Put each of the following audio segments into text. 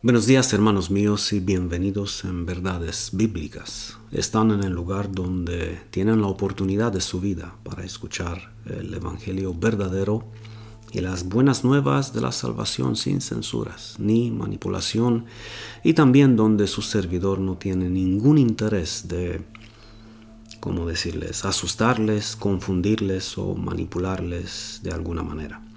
Buenos días hermanos míos y bienvenidos en verdades bíblicas. Están en el lugar donde tienen la oportunidad de su vida para escuchar el Evangelio verdadero y las buenas nuevas de la salvación sin censuras ni manipulación y también donde su servidor no tiene ningún interés de, ¿cómo decirles?, asustarles, confundirles o manipularles de alguna manera.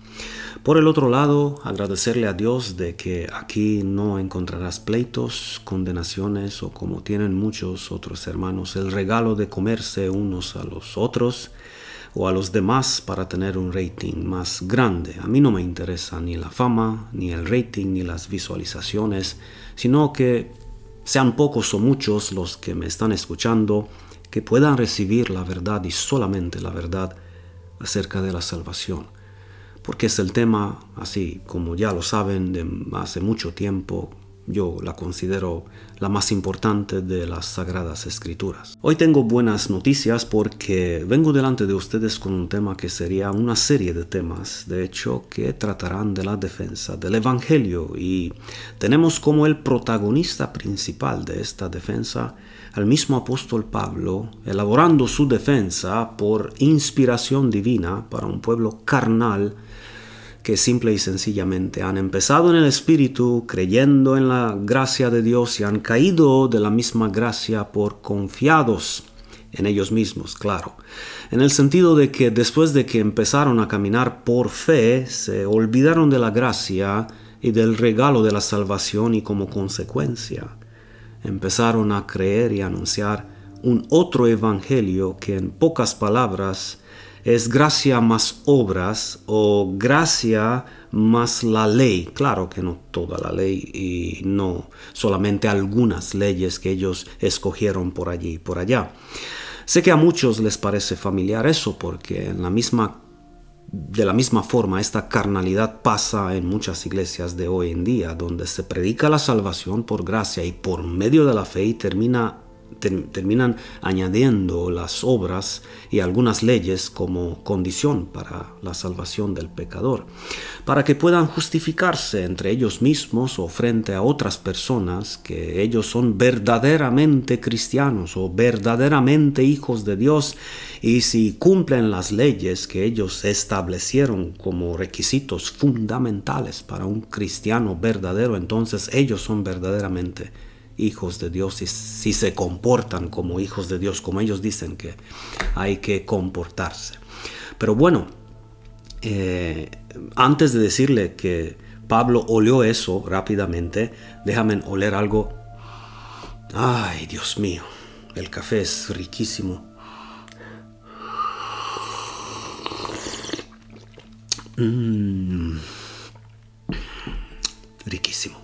Por el otro lado, agradecerle a Dios de que aquí no encontrarás pleitos, condenaciones o como tienen muchos otros hermanos, el regalo de comerse unos a los otros o a los demás para tener un rating más grande. A mí no me interesa ni la fama, ni el rating, ni las visualizaciones, sino que sean pocos o muchos los que me están escuchando, que puedan recibir la verdad y solamente la verdad acerca de la salvación porque es el tema, así como ya lo saben, de hace mucho tiempo, yo la considero la más importante de las sagradas escrituras. Hoy tengo buenas noticias porque vengo delante de ustedes con un tema que sería una serie de temas, de hecho, que tratarán de la defensa del Evangelio y tenemos como el protagonista principal de esta defensa al mismo apóstol Pablo, elaborando su defensa por inspiración divina para un pueblo carnal simple y sencillamente han empezado en el Espíritu creyendo en la gracia de Dios y han caído de la misma gracia por confiados en ellos mismos, claro. En el sentido de que después de que empezaron a caminar por fe, se olvidaron de la gracia y del regalo de la salvación y como consecuencia empezaron a creer y anunciar un otro evangelio que en pocas palabras es gracia más obras o gracia más la ley. Claro que no toda la ley y no solamente algunas leyes que ellos escogieron por allí y por allá. Sé que a muchos les parece familiar eso porque en la misma de la misma forma, esta carnalidad pasa en muchas iglesias de hoy en día, donde se predica la salvación por gracia y por medio de la fe y termina terminan añadiendo las obras y algunas leyes como condición para la salvación del pecador, para que puedan justificarse entre ellos mismos o frente a otras personas que ellos son verdaderamente cristianos o verdaderamente hijos de Dios y si cumplen las leyes que ellos establecieron como requisitos fundamentales para un cristiano verdadero, entonces ellos son verdaderamente hijos de Dios y si se comportan como hijos de Dios, como ellos dicen que hay que comportarse. Pero bueno, eh, antes de decirle que Pablo olió eso rápidamente, déjame oler algo. Ay, Dios mío, el café es riquísimo. Mm. riquísimo.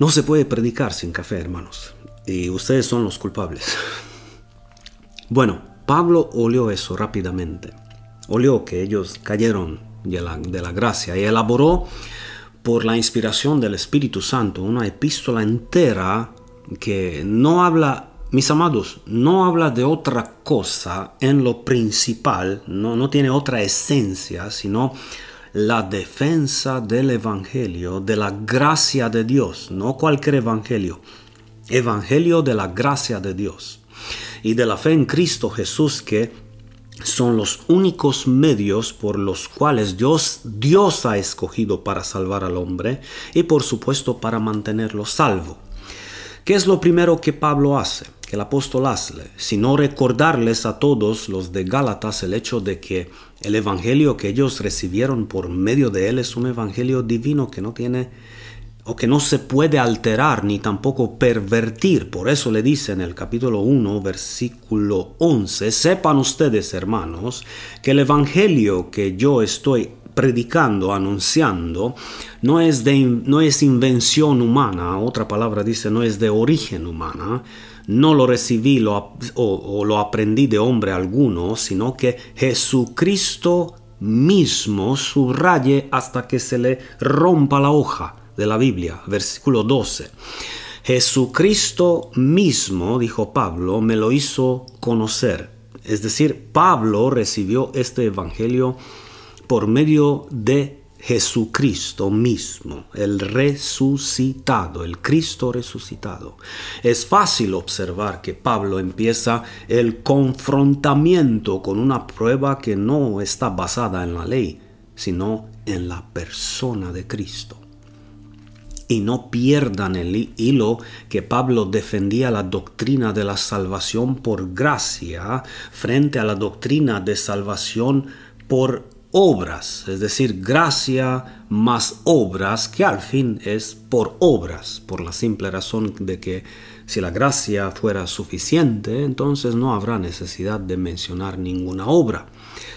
No se puede predicar sin café, hermanos. Y ustedes son los culpables. Bueno, Pablo olió eso rápidamente. Olió que ellos cayeron de la, de la gracia y elaboró por la inspiración del Espíritu Santo una epístola entera que no habla mis amados, no habla de otra cosa en lo principal, no, no tiene otra esencia, sino la defensa del Evangelio, de la gracia de Dios, no cualquier Evangelio, Evangelio de la gracia de Dios y de la fe en Cristo Jesús que son los únicos medios por los cuales Dios, Dios ha escogido para salvar al hombre y por supuesto para mantenerlo salvo. ¿Qué es lo primero que Pablo hace? Que el apóstol hace, sino recordarles a todos los de Gálatas el hecho de que el evangelio que ellos recibieron por medio de él es un evangelio divino que no tiene o que no se puede alterar ni tampoco pervertir. Por eso le dice en el capítulo 1, versículo 11, sepan ustedes, hermanos, que el evangelio que yo estoy predicando, anunciando, no es, de, no es invención humana, otra palabra dice, no es de origen humana, no lo recibí o, o lo aprendí de hombre alguno, sino que Jesucristo mismo subraye hasta que se le rompa la hoja de la Biblia, versículo 12. Jesucristo mismo, dijo Pablo, me lo hizo conocer. Es decir, Pablo recibió este Evangelio por medio de Jesucristo mismo, el resucitado, el Cristo resucitado. Es fácil observar que Pablo empieza el confrontamiento con una prueba que no está basada en la ley, sino en la persona de Cristo. Y no pierdan el hilo que Pablo defendía la doctrina de la salvación por gracia frente a la doctrina de salvación por obras, es decir, gracia más obras, que al fin es por obras, por la simple razón de que si la gracia fuera suficiente, entonces no habrá necesidad de mencionar ninguna obra.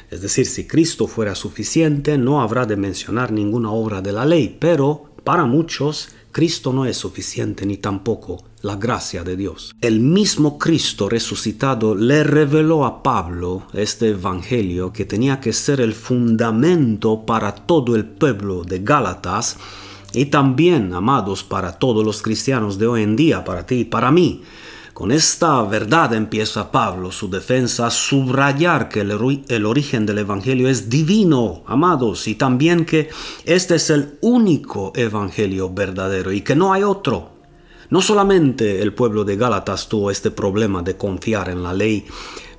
Es decir, si Cristo fuera suficiente, no habrá de mencionar ninguna obra de la ley, pero para muchos Cristo no es suficiente ni tampoco la gracia de Dios. El mismo Cristo resucitado le reveló a Pablo este Evangelio que tenía que ser el fundamento para todo el pueblo de Gálatas y también, amados, para todos los cristianos de hoy en día, para ti y para mí. Con esta verdad empieza Pablo su defensa a subrayar que el, el, origen del Evangelio es divino, amados, y también que este es el único Evangelio verdadero y que no hay otro. No solamente el pueblo de Gálatas tuvo este problema de confiar en la ley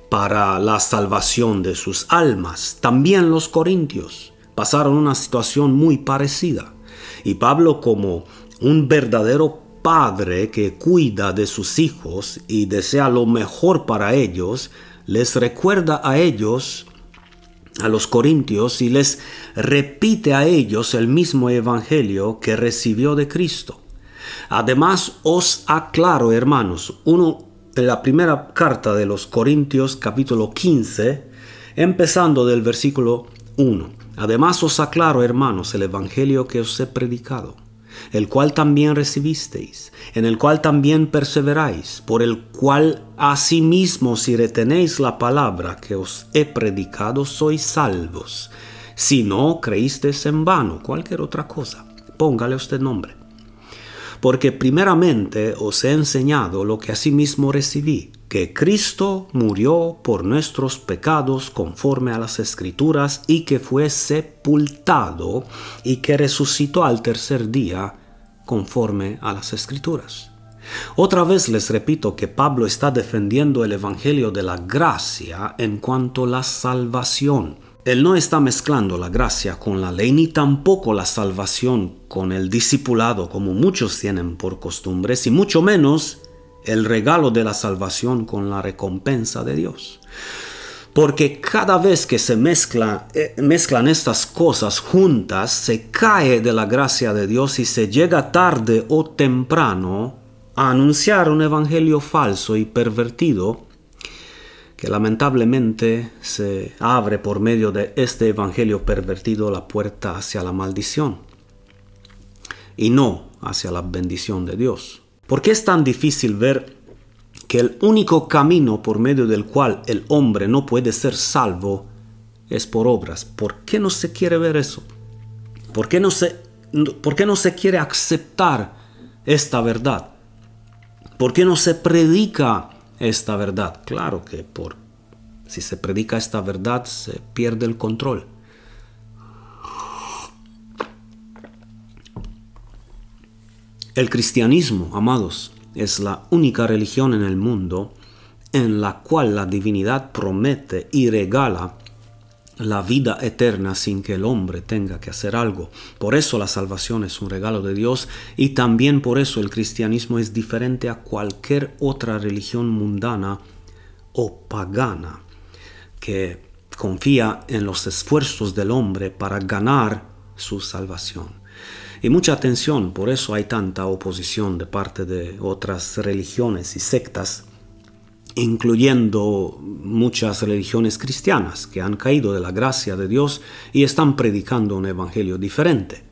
para la salvación de sus almas, también los corintios pasaron una situación muy parecida. Y Pablo como un verdadero padre que cuida de sus hijos y desea lo mejor para ellos, les recuerda a ellos a los corintios y les repite a ellos el mismo evangelio que recibió de Cristo. Además, os aclaro, hermanos, uno en la primera carta de los Corintios, capítulo 15, empezando del versículo 1. Además os aclaro, hermanos, el evangelio que os he predicado, el cual también recibisteis, en el cual también perseveráis, por el cual asimismo si retenéis la palabra que os he predicado, sois salvos. Si no creísteis en vano, cualquier otra cosa, póngale usted nombre porque primeramente os he enseñado lo que asimismo recibí, que Cristo murió por nuestros pecados conforme a las escrituras y que fue sepultado y que resucitó al tercer día conforme a las escrituras. Otra vez les repito que Pablo está defendiendo el Evangelio de la gracia en cuanto a la salvación él no está mezclando la gracia con la ley ni tampoco la salvación con el discipulado como muchos tienen por costumbre, y mucho menos el regalo de la salvación con la recompensa de Dios. Porque cada vez que se mezcla, eh, mezclan estas cosas juntas, se cae de la gracia de Dios y se llega tarde o temprano a anunciar un evangelio falso y pervertido que lamentablemente se abre por medio de este evangelio pervertido la puerta hacia la maldición y no hacia la bendición de Dios. ¿Por qué es tan difícil ver que el único camino por medio del cual el hombre no puede ser salvo es por obras? ¿Por qué no se quiere ver eso? ¿Por qué no se, por qué no se quiere aceptar esta verdad? ¿Por qué no se predica esta verdad. Claro que por si se predica esta verdad se pierde el control. El cristianismo, amados, es la única religión en el mundo en la cual la divinidad promete y regala la vida eterna sin que el hombre tenga que hacer algo. Por eso la salvación es un regalo de Dios y también por eso el cristianismo es diferente a cualquier otra religión mundana o pagana que confía en los esfuerzos del hombre para ganar su salvación. Y mucha atención, por eso hay tanta oposición de parte de otras religiones y sectas incluyendo muchas religiones cristianas que han caído de la gracia de Dios y están predicando un evangelio diferente.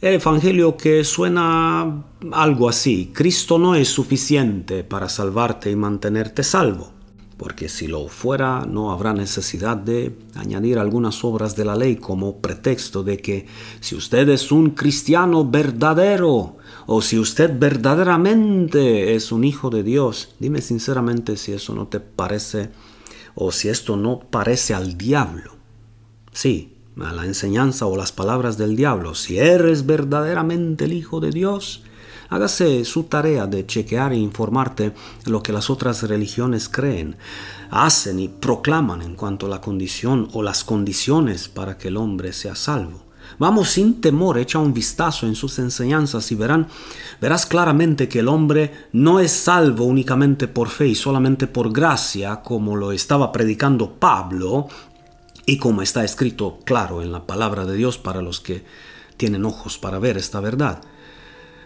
El evangelio que suena algo así, Cristo no es suficiente para salvarte y mantenerte salvo porque si lo fuera no habrá necesidad de añadir algunas obras de la ley como pretexto de que si usted es un cristiano verdadero o si usted verdaderamente es un hijo de Dios, dime sinceramente si eso no te parece o si esto no parece al diablo. Sí, a la enseñanza o las palabras del diablo. Si eres verdaderamente el Hijo de Dios, hágase su tarea de chequear e informarte lo que las otras religiones creen, hacen y proclaman en cuanto a la condición o las condiciones para que el hombre sea salvo. Vamos sin temor, echa un vistazo en sus enseñanzas y verán, verás claramente que el hombre no es salvo únicamente por fe y solamente por gracia, como lo estaba predicando Pablo y como está escrito claro en la palabra de Dios para los que tienen ojos para ver esta verdad,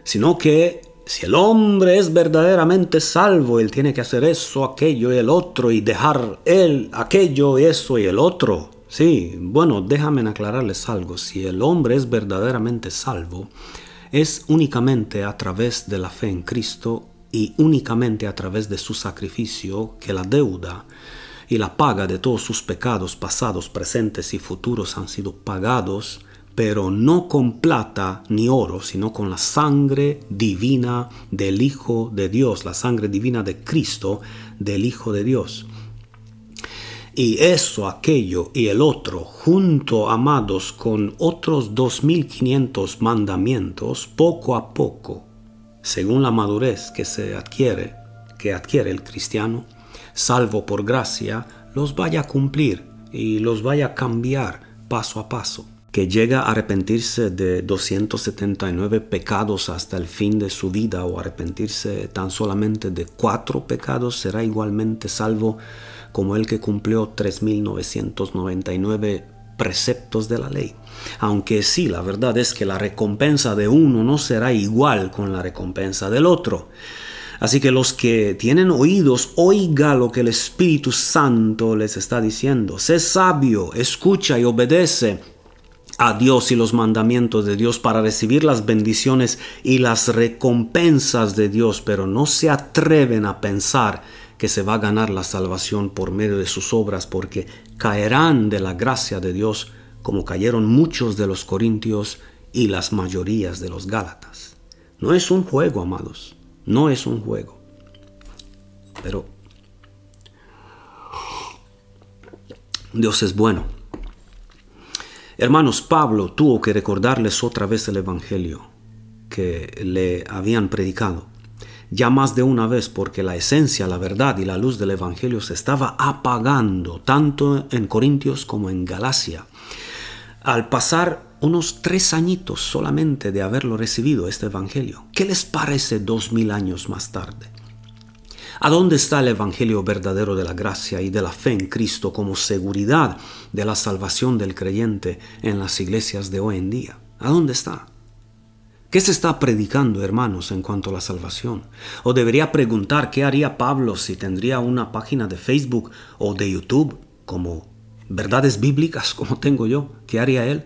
sino que si el hombre es verdaderamente salvo, él tiene que hacer eso, aquello y el otro y dejar él, aquello, eso y el otro. Sí, bueno, déjame aclararles algo. Si el hombre es verdaderamente salvo, es únicamente a través de la fe en Cristo y únicamente a través de su sacrificio que la deuda y la paga de todos sus pecados pasados, presentes y futuros han sido pagados, pero no con plata ni oro, sino con la sangre divina del Hijo de Dios, la sangre divina de Cristo, del Hijo de Dios. Y eso, aquello y el otro, junto, amados, con otros 2500 mandamientos, poco a poco, según la madurez que se adquiere, que adquiere el cristiano, salvo por gracia, los vaya a cumplir y los vaya a cambiar paso a paso. Que llega a arrepentirse de 279 pecados hasta el fin de su vida o arrepentirse tan solamente de cuatro pecados será igualmente salvo como el que cumplió 3.999 preceptos de la ley. Aunque sí, la verdad es que la recompensa de uno no será igual con la recompensa del otro. Así que los que tienen oídos, oiga lo que el Espíritu Santo les está diciendo. Sé sabio, escucha y obedece a Dios y los mandamientos de Dios para recibir las bendiciones y las recompensas de Dios, pero no se atreven a pensar que se va a ganar la salvación por medio de sus obras, porque caerán de la gracia de Dios como cayeron muchos de los corintios y las mayorías de los gálatas. No es un juego, amados, no es un juego. Pero Dios es bueno. Hermanos, Pablo tuvo que recordarles otra vez el Evangelio que le habían predicado ya más de una vez porque la esencia, la verdad y la luz del Evangelio se estaba apagando tanto en Corintios como en Galacia. Al pasar unos tres añitos solamente de haberlo recibido este Evangelio, ¿qué les parece dos mil años más tarde? ¿A dónde está el Evangelio verdadero de la gracia y de la fe en Cristo como seguridad de la salvación del creyente en las iglesias de hoy en día? ¿A dónde está? ¿Qué se está predicando, hermanos, en cuanto a la salvación? O debería preguntar qué haría Pablo si tendría una página de Facebook o de YouTube como verdades bíblicas como tengo yo. ¿Qué haría él?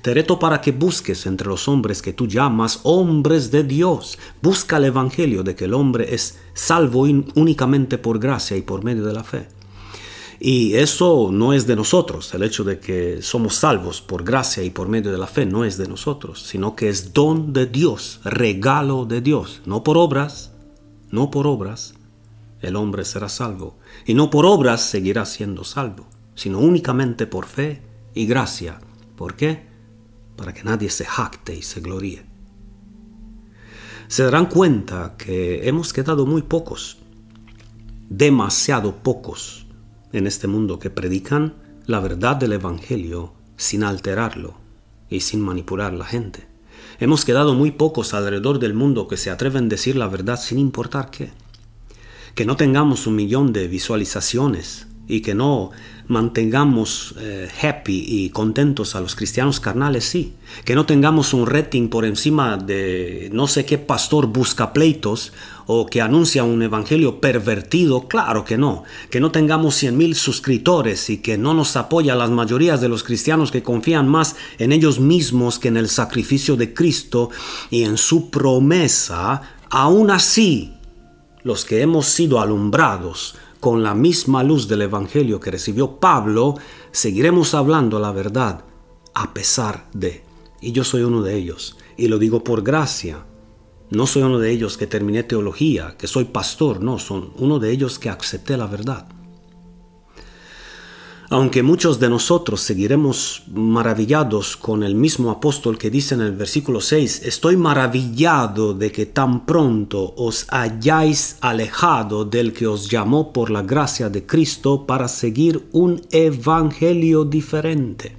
Te reto para que busques entre los hombres que tú llamas hombres de Dios. Busca el Evangelio de que el hombre es salvo únicamente por gracia y por medio de la fe. Y eso no es de nosotros, el hecho de que somos salvos por gracia y por medio de la fe no es de nosotros, sino que es don de Dios, regalo de Dios, no por obras, no por obras, el hombre será salvo, y no por obras seguirá siendo salvo, sino únicamente por fe y gracia. ¿Por qué? Para que nadie se jacte y se gloríe. Se darán cuenta que hemos quedado muy pocos, demasiado pocos en este mundo que predican la verdad del Evangelio sin alterarlo y sin manipular la gente. Hemos quedado muy pocos alrededor del mundo que se atreven a decir la verdad sin importar qué. Que no tengamos un millón de visualizaciones y que no mantengamos eh, y contentos a los cristianos carnales, sí. Que no tengamos un rating por encima de no sé qué pastor busca pleitos o que anuncia un evangelio pervertido, claro que no. Que no tengamos 100 mil suscriptores y que no nos apoya las mayorías de los cristianos que confían más en ellos mismos que en el sacrificio de Cristo y en su promesa, aún así, los que hemos sido alumbrados con la misma luz del Evangelio que recibió Pablo, seguiremos hablando la verdad a pesar de. Y yo soy uno de ellos, y lo digo por gracia. No soy uno de ellos que terminé teología, que soy pastor, no, son uno de ellos que acepté la verdad. Aunque muchos de nosotros seguiremos maravillados con el mismo apóstol que dice en el versículo 6, estoy maravillado de que tan pronto os hayáis alejado del que os llamó por la gracia de Cristo para seguir un evangelio diferente.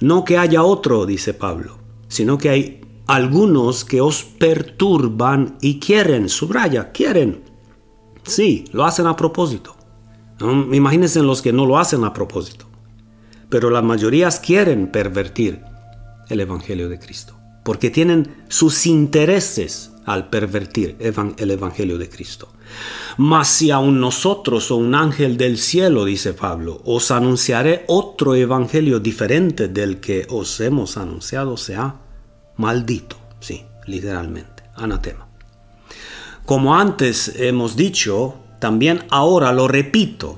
No que haya otro, dice Pablo, sino que hay algunos que os perturban y quieren, subraya, quieren. Sí, lo hacen a propósito Imagínense los que no lo hacen a propósito. Pero las mayorías quieren pervertir el Evangelio de Cristo. Porque tienen sus intereses al pervertir el Evangelio de Cristo. Mas si aun nosotros o un ángel del cielo, dice Pablo, os anunciaré otro Evangelio diferente del que os hemos anunciado, sea maldito. Sí, literalmente, anatema. Como antes hemos dicho, también ahora lo repito.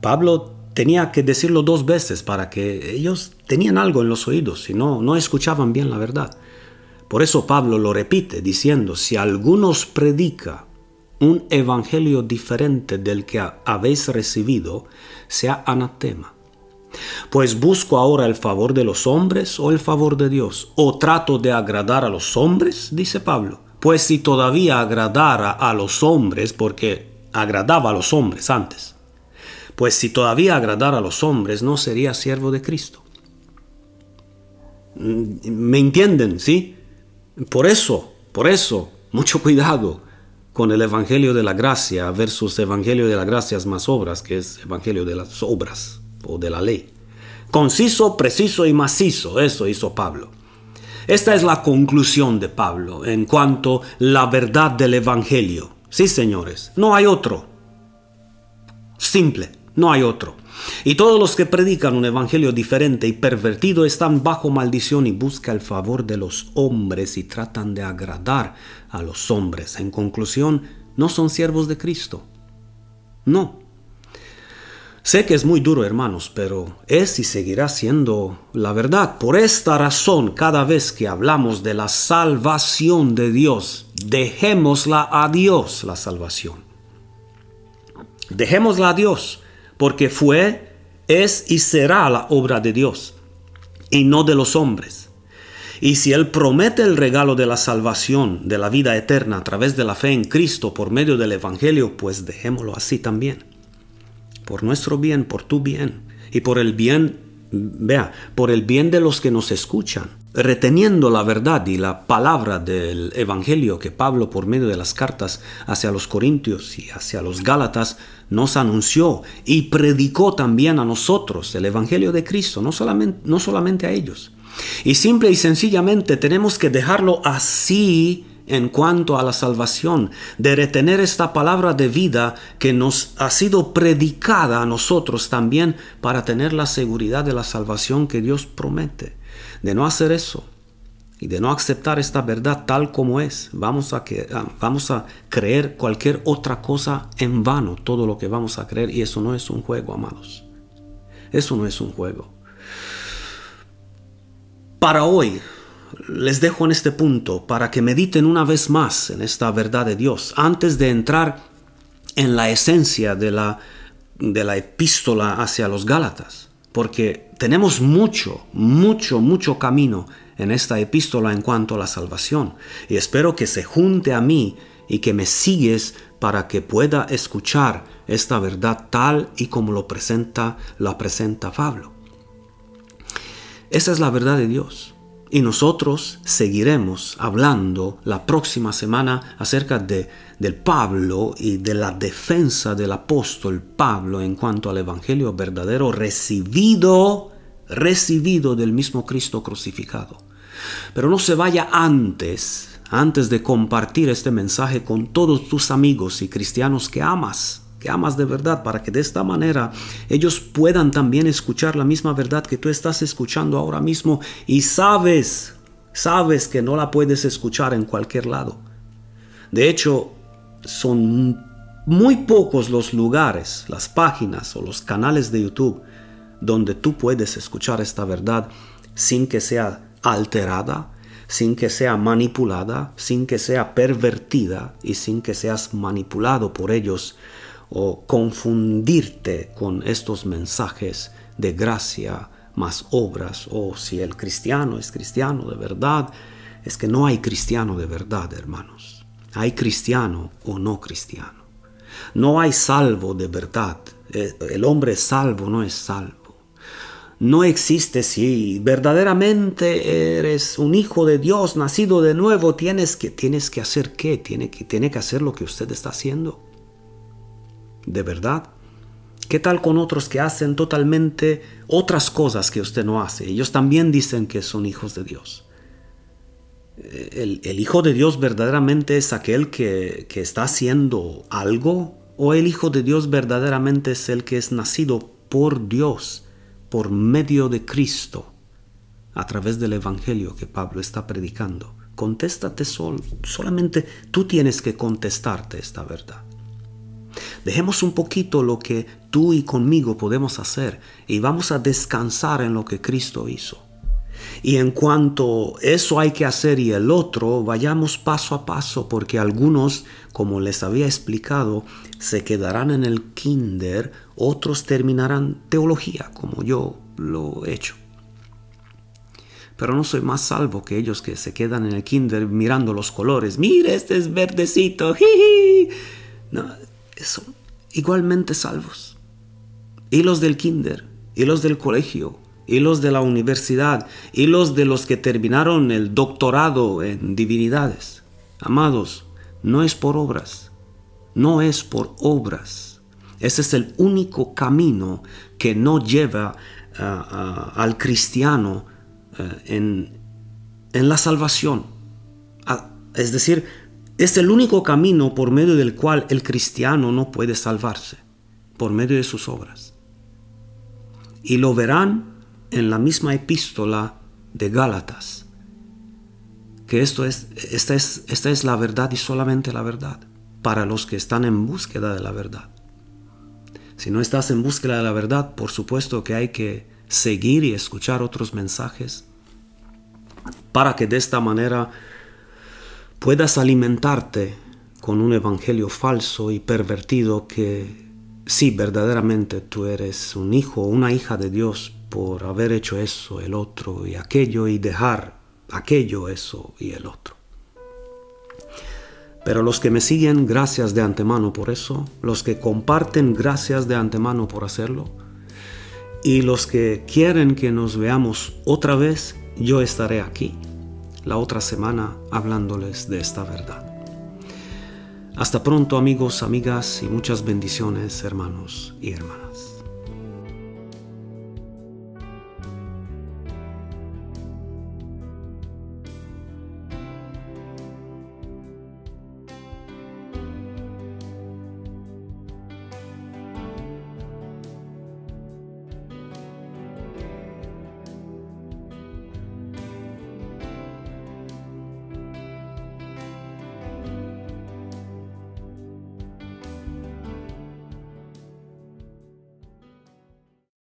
Pablo tenía que decirlo dos veces para que ellos tenían algo en los oídos, si no, no escuchaban bien la verdad. Por eso Pablo lo repite diciendo, si algunos predica un evangelio diferente del que habéis recibido, sea anatema. Pues busco ahora el favor de los hombres o el favor de Dios, o trato de agradar a los hombres, dice Pablo. Pues si todavía agradara a los hombres, porque agradaba a los hombres antes. Pues si todavía agradara a los hombres, no sería siervo de Cristo. Mm, ¿Me entienden? ¿Sí? Por eso, por eso, mucho cuidado con el Evangelio de la Gracia versus Evangelio de la Gracia más obras, que es Evangelio de las obras o de la ley. Conciso, preciso y macizo, eso hizo Pablo. Esta es la conclusión de Pablo en cuanto a la verdad del Evangelio. Sí, señores, no hay otro. Simple, no hay otro. Y todos los que predican un evangelio diferente y pervertido están bajo maldición y buscan el favor de los hombres y tratan de agradar a los hombres. En conclusión, no son siervos de Cristo. No, Sé que es muy duro, hermanos, pero es y seguirá siendo la verdad. Por esta razón, cada vez que hablamos de la salvación de Dios, dejémosla a Dios la salvación. Dejémosla a Dios, porque fue, es y será la obra de Dios, y no de los hombres. Y si Él promete el regalo de la salvación, de la vida eterna a través de la fe en Cristo por medio del Evangelio, pues dejémoslo así también por nuestro bien, por tu bien y por el bien, vea, por el bien de los que nos escuchan, reteniendo la verdad y la palabra del Evangelio que Pablo por medio de las cartas hacia los Corintios y hacia los Gálatas nos anunció y predicó también a nosotros el Evangelio de Cristo, no solamente, no solamente a ellos. Y simple y sencillamente tenemos que dejarlo así en cuanto a la salvación, de retener esta palabra de vida que nos ha sido predicada a nosotros también para tener la seguridad de la salvación que Dios promete. De no hacer eso y de no aceptar esta verdad tal como es, vamos a, que, ah, vamos a creer cualquier otra cosa en vano, todo lo que vamos a creer, y eso no es un juego, amados. Eso no es un juego. Para hoy, les dejo en este punto para que mediten una vez más en esta verdad de Dios antes de entrar en la esencia de la, de la epístola hacia los Gálatas, porque tenemos mucho, mucho, mucho camino en esta epístola en cuanto a la salvación y espero que se junte a mí y que me sigues para que pueda escuchar esta verdad tal y como lo presenta, la presenta Pablo. Esa es la verdad de Dios. Y nosotros seguiremos hablando la próxima semana acerca de, del Pablo y de la defensa del apóstol Pablo en cuanto al Evangelio verdadero recibido, recibido del mismo Cristo crucificado. Pero no se vaya antes, antes de compartir este mensaje con todos tus amigos y cristianos que amas que amas de verdad, para que de esta manera ellos puedan también escuchar la misma verdad que tú estás escuchando ahora mismo y sabes, sabes que no la puedes escuchar en cualquier lado. De hecho, son muy pocos los lugares, las páginas o los canales de YouTube donde tú puedes escuchar esta verdad sin que sea alterada, sin que sea manipulada, sin que sea pervertida y sin que seas manipulado por ellos o confundirte con estos mensajes de gracia más obras o si el cristiano es cristiano de verdad. Es que no hay cristiano de verdad, hermanos. Hay cristiano o no cristiano. No hay salvo de verdad. Eh, el hombre salvo no es salvo. No existe si verdaderamente eres un hijo de Dios, nacido de nuevo, tienes que, tienes que hacer qué? Tiene que, tiene que hacer lo que usted está haciendo. ¿De verdad? ¿Qué tal con otros que hacen totalmente otras cosas que usted no hace? Ellos también dicen que son hijos de Dios. El, hijo de Dios verdaderamente es aquel que, que está haciendo algo o el hijo de Dios verdaderamente es el que es nacido por Dios, por medio de Cristo, a través del Evangelio que Pablo está predicando. Contéstate sol, solamente tú tienes que contestarte esta verdad. Dejemos un poquito lo que tú y conmigo podemos hacer y vamos a descansar en lo que Cristo hizo. Y en cuanto eso hay que hacer y el otro, vayamos paso a paso, porque algunos, como les había explicado, se quedarán en el kinder, otros terminarán teología, como yo lo he hecho. Pero no soy más salvo que ellos que se quedan en el kinder mirando los colores. Mire, este es verdecito. No, son igualmente salvos. Y los del kinder, y los del colegio, y los de la universidad, y los de los que terminaron el doctorado en divinidades. Amados, no es por obras, no es por obras. Ese es el único camino que no lleva al cristiano eh, en, en, la salvación. es decir, es el único camino por medio del cual el cristiano no puede salvarse, por medio de sus obras. Y lo verán en la misma epístola de Gálatas, que esto es, esta, es, esta es la verdad y solamente la verdad para los que están en búsqueda de la verdad. Si no estás en búsqueda de la verdad, por supuesto que hay que seguir y escuchar otros mensajes para que de esta manera puedas alimentarte con un evangelio falso y pervertido que si verdaderamente tú eres un hijo o una hija de Dios por haber hecho eso, el otro y aquello y dejar aquello, eso y el otro. Pero los que me siguen, gracias de antemano por eso. Los que comparten, gracias de antemano por hacerlo. Y los que quieren que nos veamos otra vez, yo estaré aquí la otra semana hablándoles de esta verdad. Hasta pronto amigos, amigas y muchas bendiciones hermanos y hermanas.